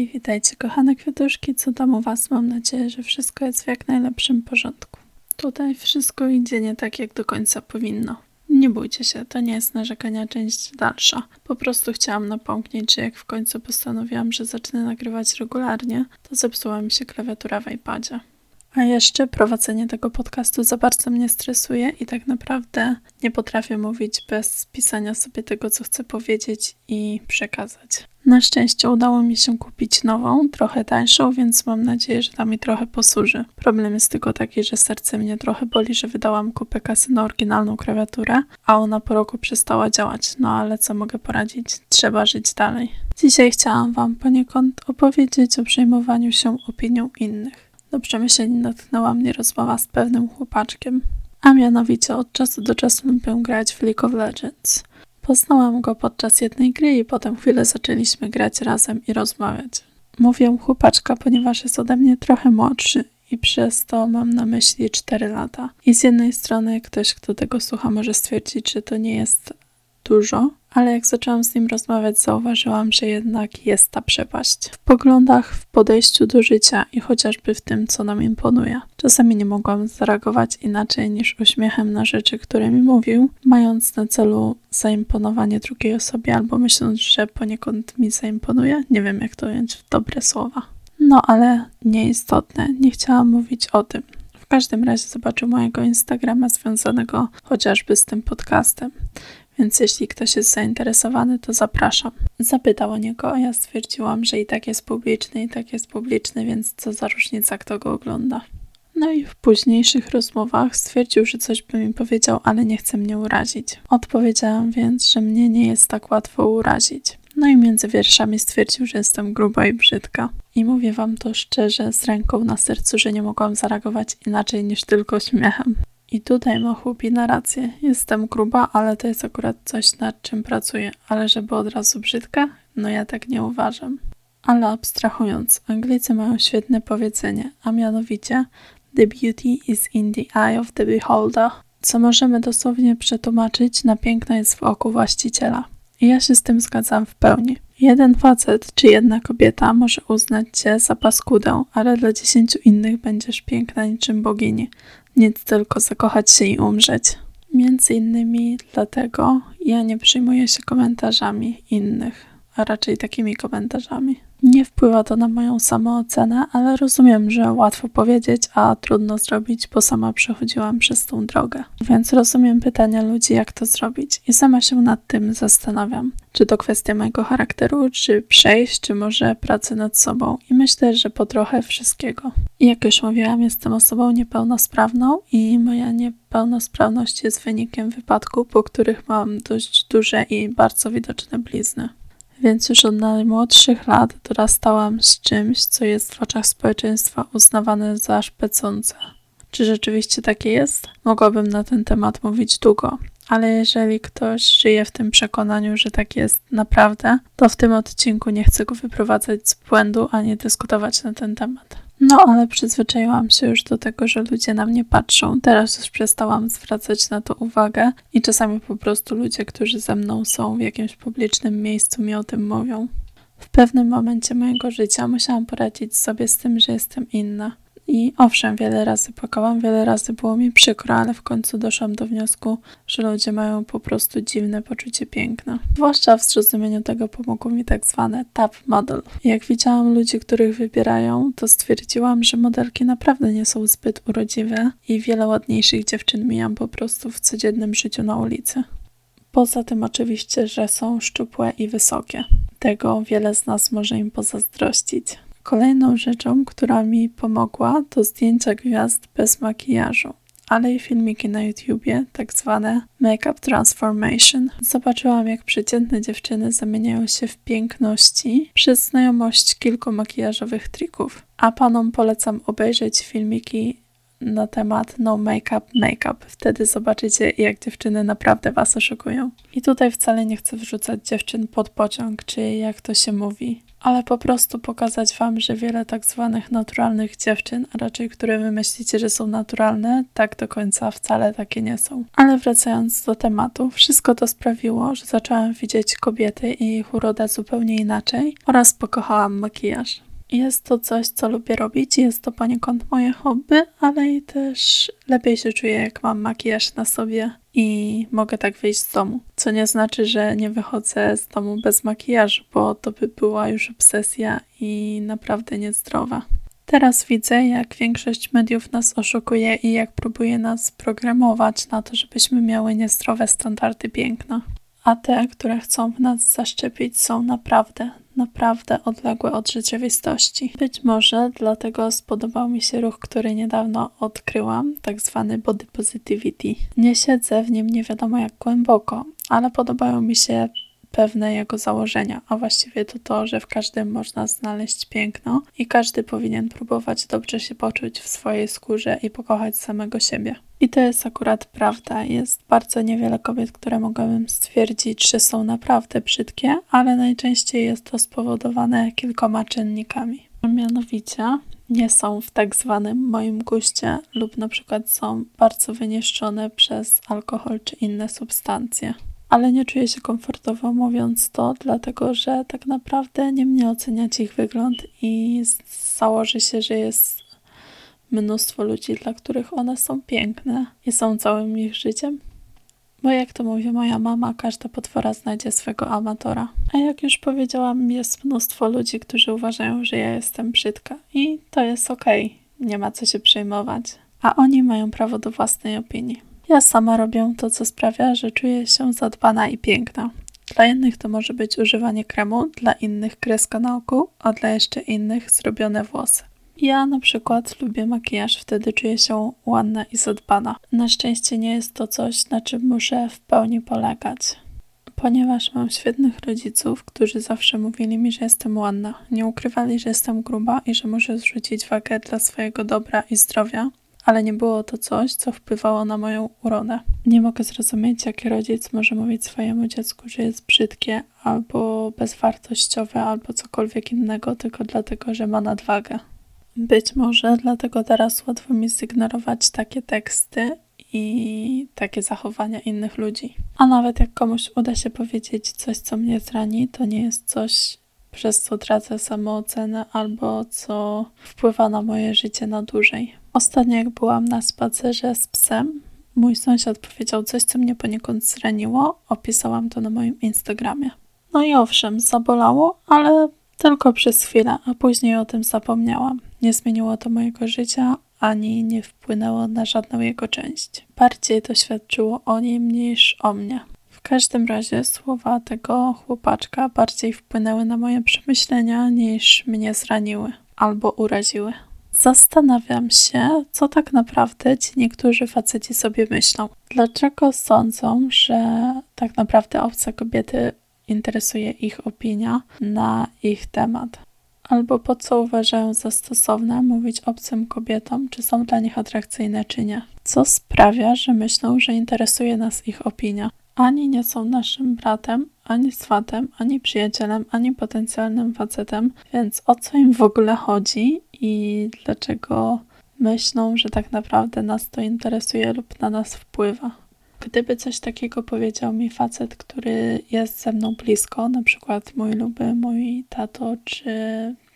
Hej, witajcie kochane kwiatuszki, co tam u Was? Mam nadzieję, że wszystko jest w jak najlepszym porządku. Tutaj wszystko idzie nie tak, jak do końca powinno. Nie bójcie się, to nie jest narzekania część dalsza. Po prostu chciałam napomknieć, że jak w końcu postanowiłam, że zacznę nagrywać regularnie, to zepsuła mi się klawiatura w iPadzie. A jeszcze prowadzenie tego podcastu za bardzo mnie stresuje i tak naprawdę nie potrafię mówić bez pisania sobie tego, co chcę powiedzieć i przekazać. Na szczęście udało mi się kupić nową, trochę tańszą, więc mam nadzieję, że ta mi trochę posłuży. Problem jest tylko taki, że serce mnie trochę boli, że wydałam kupę kasy na oryginalną klawiaturę, a ona po roku przestała działać. No ale co mogę poradzić? Trzeba żyć dalej. Dzisiaj chciałam Wam poniekąd opowiedzieć o przejmowaniu się opinią innych. Do przemyśleń natknęła mnie rozmowa z pewnym chłopaczkiem, a mianowicie od czasu do czasu lubię grać w League of Legends. Poznałam go podczas jednej gry i potem chwilę zaczęliśmy grać razem i rozmawiać. Mówię chłopaczka, ponieważ jest ode mnie trochę młodszy i przez to mam na myśli 4 lata. I z jednej strony ktoś, kto tego słucha, może stwierdzić, że to nie jest dużo, ale jak zaczęłam z nim rozmawiać, zauważyłam, że jednak jest ta przepaść. W poglądach, w podejściu do życia i chociażby w tym, co nam imponuje. Czasami nie mogłam zareagować inaczej niż uśmiechem na rzeczy, które mi mówił, mając na celu zaimponowanie drugiej osobie albo myśląc, że poniekąd mi zaimponuje. Nie wiem, jak to ująć w dobre słowa. No ale nieistotne, nie chciałam mówić o tym. W każdym razie zobaczył mojego Instagrama związanego chociażby z tym podcastem więc jeśli ktoś jest zainteresowany, to zapraszam. Zapytał o niego, a ja stwierdziłam, że i tak jest publiczny, i tak jest publiczny, więc co za różnica, kto go ogląda. No i w późniejszych rozmowach stwierdził, że coś by mi powiedział, ale nie chce mnie urazić. Odpowiedziałam więc, że mnie nie jest tak łatwo urazić. No i między wierszami stwierdził, że jestem gruba i brzydka. I mówię wam to szczerze, z ręką na sercu, że nie mogłam zareagować inaczej niż tylko śmiechem. I tutaj ma na rację. Jestem gruba, ale to jest akurat coś, nad czym pracuję. Ale żeby od razu brzydka? No ja tak nie uważam. Ale abstrahując, Anglicy mają świetne powiedzenie, a mianowicie The beauty is in the eye of the beholder, co możemy dosłownie przetłumaczyć na piękno jest w oku właściciela. I ja się z tym zgadzam w pełni. Jeden facet czy jedna kobieta może uznać cię za paskudę, ale dla dziesięciu innych będziesz piękna niczym bogini nic tylko zakochać się i umrzeć. Między innymi dlatego ja nie przyjmuję się komentarzami innych, a raczej takimi komentarzami. Nie wpływa to na moją samoocenę, ale rozumiem, że łatwo powiedzieć, a trudno zrobić, bo sama przechodziłam przez tą drogę. Więc rozumiem pytania ludzi, jak to zrobić, i sama się nad tym zastanawiam. Czy to kwestia mojego charakteru, czy przejść, czy może pracy nad sobą. I myślę, że po trochę wszystkiego. I jak już mówiłam, jestem osobą niepełnosprawną i moja niepełnosprawność jest wynikiem wypadku, po których mam dość duże i bardzo widoczne blizny więc już od najmłodszych lat dorastałam z czymś, co jest w oczach społeczeństwa uznawane za szpecące. Czy rzeczywiście takie jest? Mogłabym na ten temat mówić długo, ale jeżeli ktoś żyje w tym przekonaniu, że tak jest naprawdę, to w tym odcinku nie chcę go wyprowadzać z błędu ani dyskutować na ten temat. No, ale przyzwyczaiłam się już do tego, że ludzie na mnie patrzą. Teraz już przestałam zwracać na to uwagę i czasami po prostu ludzie, którzy ze mną są w jakimś publicznym miejscu, mi o tym mówią. W pewnym momencie mojego życia musiałam poradzić sobie z tym, że jestem inna. I owszem, wiele razy płakałam, wiele razy było mi przykro, ale w końcu doszłam do wniosku, że ludzie mają po prostu dziwne poczucie piękna. Zwłaszcza w zrozumieniu tego pomogło mi tak zwane tap model. Jak widziałam ludzi, których wybierają, to stwierdziłam, że modelki naprawdę nie są zbyt urodziwe i wiele ładniejszych dziewczyn mijam po prostu w codziennym życiu na ulicy. Poza tym oczywiście, że są szczupłe i wysokie. Tego wiele z nas może im pozazdrościć. Kolejną rzeczą, która mi pomogła, to zdjęcia gwiazd bez makijażu ale i filmiki na YouTubie, tak zwane Makeup Transformation. Zobaczyłam, jak przeciętne dziewczyny zamieniają się w piękności przez znajomość kilku makijażowych trików. A panom polecam obejrzeć filmiki na temat no makeup, makeup. Wtedy zobaczycie, jak dziewczyny naprawdę was oszukują. I tutaj wcale nie chcę wrzucać dziewczyn pod pociąg, czy jak to się mówi, ale po prostu pokazać Wam, że wiele tak zwanych naturalnych dziewczyn, a raczej które wy myślicie, że są naturalne, tak do końca wcale takie nie są. Ale wracając do tematu, wszystko to sprawiło, że zaczęłam widzieć kobiety i ich urodę zupełnie inaczej oraz pokochałam makijaż. Jest to coś, co lubię robić, jest to poniekąd moje hobby, ale i też lepiej się czuję, jak mam makijaż na sobie i mogę tak wyjść z domu. Co nie znaczy, że nie wychodzę z domu bez makijażu, bo to by była już obsesja i naprawdę niezdrowa. Teraz widzę, jak większość mediów nas oszukuje i jak próbuje nas programować na to, żebyśmy miały niezdrowe standardy piękna. A te, które chcą w nas zaszczepić, są naprawdę, naprawdę odległe od rzeczywistości. Być może dlatego spodobał mi się ruch, który niedawno odkryłam, tak zwany body positivity. Nie siedzę w nim nie wiadomo jak głęboko, ale podobają mi się pewne jego założenia, a właściwie to to, że w każdym można znaleźć piękno i każdy powinien próbować dobrze się poczuć w swojej skórze i pokochać samego siebie. I to jest akurat prawda. Jest bardzo niewiele kobiet, które mogłabym stwierdzić, że są naprawdę brzydkie, ale najczęściej jest to spowodowane kilkoma czynnikami. Mianowicie nie są w tak zwanym moim guście lub na przykład są bardzo wyniszczone przez alkohol czy inne substancje ale nie czuję się komfortowo mówiąc to, dlatego że tak naprawdę nie mnie oceniać ich wygląd i założy się, że jest mnóstwo ludzi, dla których one są piękne i są całym ich życiem. Bo jak to mówi moja mama, każda potwora znajdzie swego amatora. A jak już powiedziałam, jest mnóstwo ludzi, którzy uważają, że ja jestem brzydka i to jest okej, okay. nie ma co się przejmować. A oni mają prawo do własnej opinii. Ja sama robię to, co sprawia, że czuję się zadbana i piękna. Dla jednych to może być używanie kremu, dla innych kreska na oku, a dla jeszcze innych zrobione włosy. Ja na przykład lubię makijaż, wtedy czuję się ładna i zadbana. Na szczęście nie jest to coś, na czym muszę w pełni polegać. Ponieważ mam świetnych rodziców, którzy zawsze mówili mi, że jestem ładna. Nie ukrywali, że jestem gruba i że muszę zrzucić wagę dla swojego dobra i zdrowia, ale nie było to coś, co wpływało na moją urodę. Nie mogę zrozumieć, jaki rodzic może mówić swojemu dziecku, że jest brzydkie, albo bezwartościowe, albo cokolwiek innego, tylko dlatego, że ma nadwagę. Być może dlatego teraz łatwo mi zignorować takie teksty i takie zachowania innych ludzi. A nawet jak komuś uda się powiedzieć coś, co mnie zrani, to nie jest coś, przez co tracę samoocenę albo co wpływa na moje życie na dłużej. Ostatnio, jak byłam na spacerze z psem, mój sąsiad powiedział coś, co mnie poniekąd zraniło. Opisałam to na moim Instagramie. No i owszem, zabolało, ale tylko przez chwilę, a później o tym zapomniałam. Nie zmieniło to mojego życia, ani nie wpłynęło na żadną jego część. Bardziej to świadczyło o nim niż o mnie. W każdym razie słowa tego chłopaczka bardziej wpłynęły na moje przemyślenia niż mnie zraniły albo uraziły. Zastanawiam się, co tak naprawdę ci niektórzy faceci sobie myślą. Dlaczego sądzą, że tak naprawdę obce kobiety interesuje ich opinia na ich temat? Albo po co uważają za stosowne mówić obcym kobietom, czy są dla nich atrakcyjne, czy nie? Co sprawia, że myślą, że interesuje nas ich opinia? Ani nie są naszym bratem, ani swatem, ani przyjacielem, ani potencjalnym facetem, więc o co im w ogóle chodzi i dlaczego myślą, że tak naprawdę nas to interesuje lub na nas wpływa. Gdyby coś takiego powiedział mi facet, który jest ze mną blisko, na przykład mój luby, mój tato, czy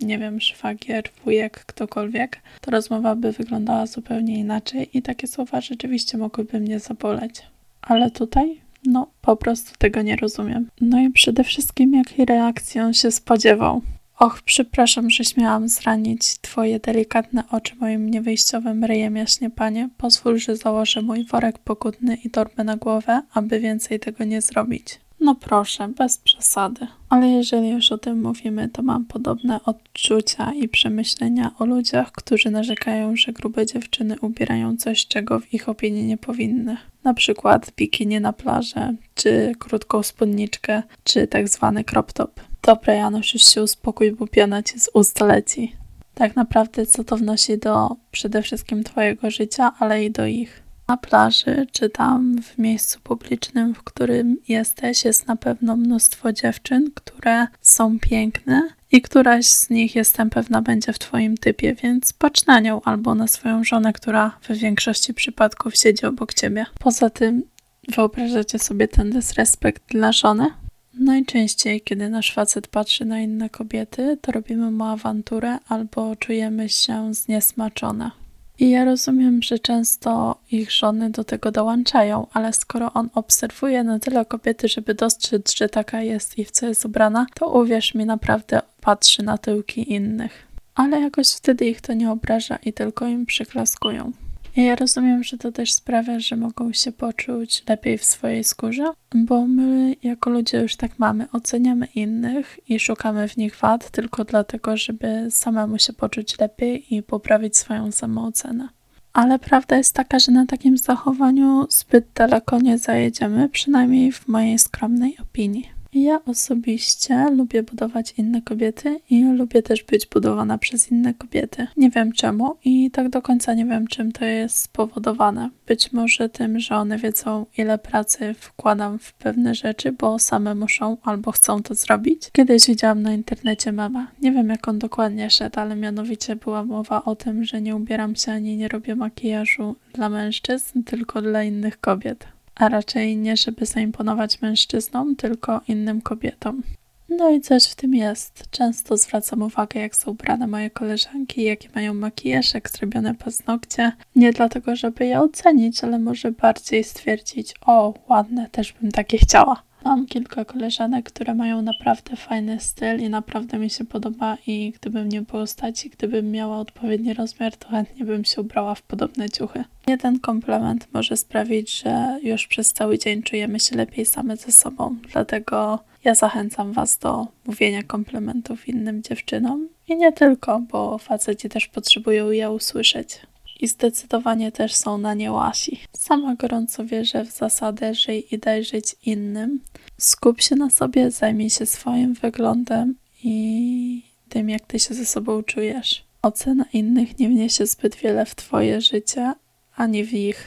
nie wiem, szwagier, wujek, ktokolwiek, to rozmowa by wyglądała zupełnie inaczej i takie słowa rzeczywiście mogłyby mnie zaboleć. Ale tutaj no, po prostu tego nie rozumiem. No i przede wszystkim, jakiej reakcji on się spodziewał. Och, przepraszam, że śmiałam zranić twoje delikatne oczy moim niewyjściowym ryjem, jaśnie panie. Pozwól, że założę mój worek pokutny i torbę na głowę, aby więcej tego nie zrobić. No proszę, bez przesady. Ale jeżeli już o tym mówimy, to mam podobne odczucia i przemyślenia o ludziach, którzy narzekają, że grube dziewczyny ubierają coś, czego w ich opinii nie powinny. Na przykład bikini na plażę, czy krótką spódniczkę, czy tak zwany crop top. Dobra, Janusz, już się uspokój, bo piana ci z ust leci. Tak naprawdę co to wnosi do przede wszystkim twojego życia, ale i do ich. Na plaży czy tam w miejscu publicznym, w którym jesteś, jest na pewno mnóstwo dziewczyn, które są piękne i któraś z nich, jestem pewna, będzie w Twoim typie, więc patrz na nią albo na swoją żonę, która w większości przypadków siedzi obok Ciebie. Poza tym, wyobrażacie sobie ten dysrespekt dla żony? Najczęściej, kiedy nasz facet patrzy na inne kobiety, to robimy mu awanturę albo czujemy się zniesmaczone. I ja rozumiem, że często ich żony do tego dołączają, ale skoro on obserwuje na tyle kobiety, żeby dostrzec, że taka jest i w co jest ubrana, to uwierz mi, naprawdę patrzy na tyłki innych. Ale jakoś wtedy ich to nie obraża i tylko im przyklaskują. Ja rozumiem, że to też sprawia, że mogą się poczuć lepiej w swojej skórze, bo my jako ludzie już tak mamy, oceniamy innych i szukamy w nich wad tylko dlatego, żeby samemu się poczuć lepiej i poprawić swoją samoocenę. Ale prawda jest taka, że na takim zachowaniu zbyt daleko nie zajedziemy, przynajmniej w mojej skromnej opinii. Ja osobiście lubię budować inne kobiety i lubię też być budowana przez inne kobiety. Nie wiem czemu i tak do końca nie wiem, czym to jest spowodowane. Być może tym, że one wiedzą, ile pracy wkładam w pewne rzeczy, bo same muszą albo chcą to zrobić. Kiedyś widziałam na internecie mama. Nie wiem, jak on dokładnie szedł, ale mianowicie była mowa o tym, że nie ubieram się ani nie robię makijażu dla mężczyzn, tylko dla innych kobiet a raczej nie żeby zaimponować mężczyznom, tylko innym kobietom. No i coś w tym jest. Często zwracam uwagę, jak są ubrane moje koleżanki, jakie mają makijaż, jak zrobione paznokcie. Nie dlatego, żeby je ocenić, ale może bardziej stwierdzić, o, ładne, też bym takie chciała. Mam kilka koleżanek, które mają naprawdę fajny styl i naprawdę mi się podoba i gdybym nie było stać i gdybym miała odpowiedni rozmiar, to chętnie bym się ubrała w podobne ciuchy. Jeden komplement może sprawić, że już przez cały dzień czujemy się lepiej same ze sobą, dlatego ja zachęcam Was do mówienia komplementów innym dziewczynom. I nie tylko, bo faceci też potrzebują je usłyszeć i zdecydowanie też są na nie łasi. Sama gorąco wierzę w zasadę żyj i daj żyć innym. Skup się na sobie, zajmij się swoim wyglądem i tym, jak ty się ze sobą czujesz. Ocena innych nie wniesie zbyt wiele w twoje życie, ani w ich,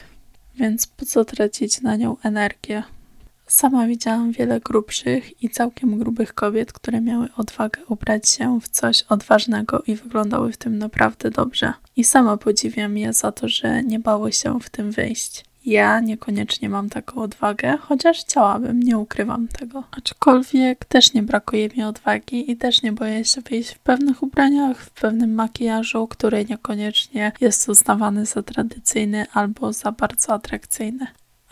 więc po co tracić na nią energię? Sama widziałam wiele grubszych i całkiem grubych kobiet, które miały odwagę ubrać się w coś odważnego i wyglądały w tym naprawdę dobrze. I sama podziwiam je za to, że nie bały się w tym wyjść. Ja niekoniecznie mam taką odwagę, chociaż chciałabym, nie ukrywam tego. Aczkolwiek też nie brakuje mi odwagi i też nie boję się wyjść w pewnych ubraniach, w pewnym makijażu, który niekoniecznie jest uznawany za tradycyjny albo za bardzo atrakcyjny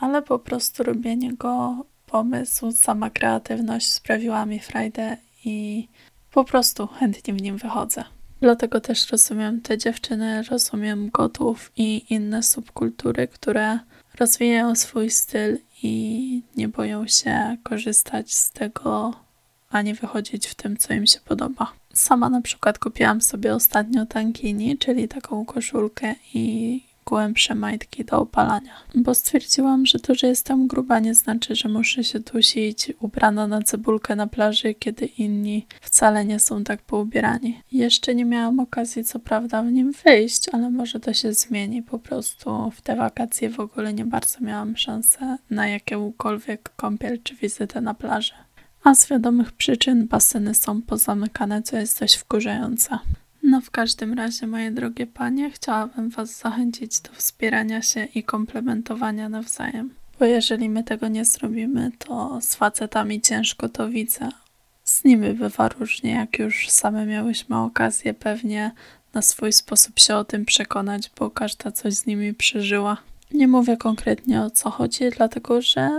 ale po prostu robienie go, pomysł, sama kreatywność sprawiła mi frajdę i po prostu chętnie w nim wychodzę. Dlatego też rozumiem te dziewczyny, rozumiem gotów i inne subkultury, które rozwijają swój styl i nie boją się korzystać z tego, a nie wychodzić w tym, co im się podoba. Sama na przykład kupiłam sobie ostatnio tankini, czyli taką koszulkę i głębsze majtki do opalania. Bo stwierdziłam, że to, że jestem gruba nie znaczy, że muszę się dusić ubrana na cebulkę na plaży, kiedy inni wcale nie są tak poubierani. Jeszcze nie miałam okazji co prawda w nim wyjść, ale może to się zmieni. Po prostu w te wakacje w ogóle nie bardzo miałam szansę na jakąkolwiek kąpiel czy wizytę na plaży. A z wiadomych przyczyn baseny są pozamykane, co jest dość wkurzające. No w każdym razie, moje drogie panie, chciałabym Was zachęcić do wspierania się i komplementowania nawzajem. Bo jeżeli my tego nie zrobimy, to z facetami ciężko to widzę. Z nimi bywa różnie, jak już same miałyśmy okazję pewnie na swój sposób się o tym przekonać, bo każda coś z nimi przeżyła. Nie mówię konkretnie o co chodzi, dlatego że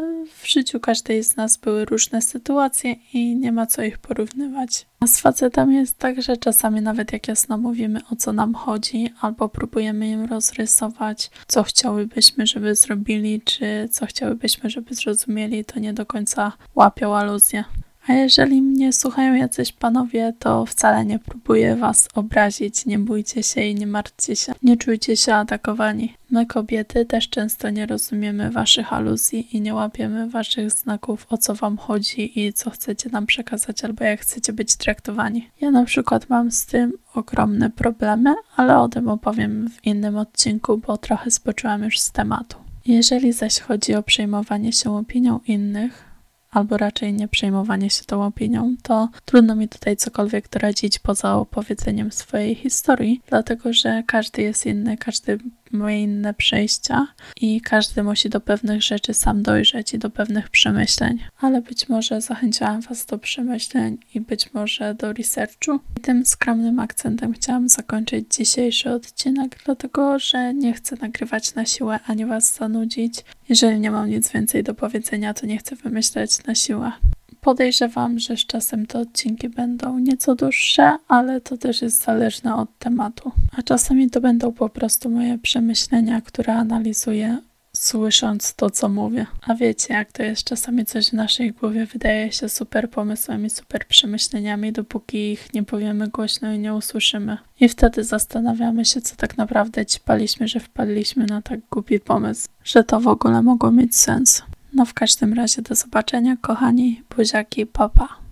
w życiu każdej z nas były różne sytuacje i nie ma co ich porównywać. A z facetami jest tak, że czasami nawet jak jasno mówimy o co nam chodzi, albo próbujemy im rozrysować, co chciałybyśmy, żeby zrobili, czy co chciałybyśmy, żeby zrozumieli, to nie do końca łapią aluzję. A jeżeli mnie słuchają jacyś panowie, to wcale nie próbuję was obrazić. Nie bójcie się i nie martwcie się. Nie czujcie się atakowani. My kobiety też często nie rozumiemy waszych aluzji i nie łapiemy waszych znaków, o co wam chodzi i co chcecie nam przekazać, albo jak chcecie być traktowani. Ja na przykład mam z tym ogromne problemy, ale o tym opowiem w innym odcinku, bo trochę spoczyłam już z tematu. Jeżeli zaś chodzi o przejmowanie się opinią innych, albo raczej nie przejmowanie się tą opinią, to trudno mi tutaj cokolwiek doradzić poza opowiedzeniem swojej historii, dlatego że każdy jest inny, każdy ma inne przejścia i każdy musi do pewnych rzeczy sam dojrzeć i do pewnych przemyśleń. Ale być może zachęciłam Was do przemyśleń i być może do researchu. I tym skromnym akcentem chciałam zakończyć dzisiejszy odcinek, dlatego że nie chcę nagrywać na siłę ani Was zanudzić. Jeżeli nie mam nic więcej do powiedzenia, to nie chcę wymyślać na siłę. Podejrzewam, że z czasem te odcinki będą nieco dłuższe, ale to też jest zależne od tematu. A czasami to będą po prostu moje przemyślenia, które analizuję słysząc to, co mówię. A wiecie, jak to jest czasami coś w naszej głowie wydaje się super pomysłami, super przemyśleniami, dopóki ich nie powiemy głośno i nie usłyszymy. I wtedy zastanawiamy się, co tak naprawdę ćpaliśmy, że wpadliśmy na tak głupi pomysł, że to w ogóle mogło mieć sens. No w każdym razie do zobaczenia, kochani, buziaki, papa.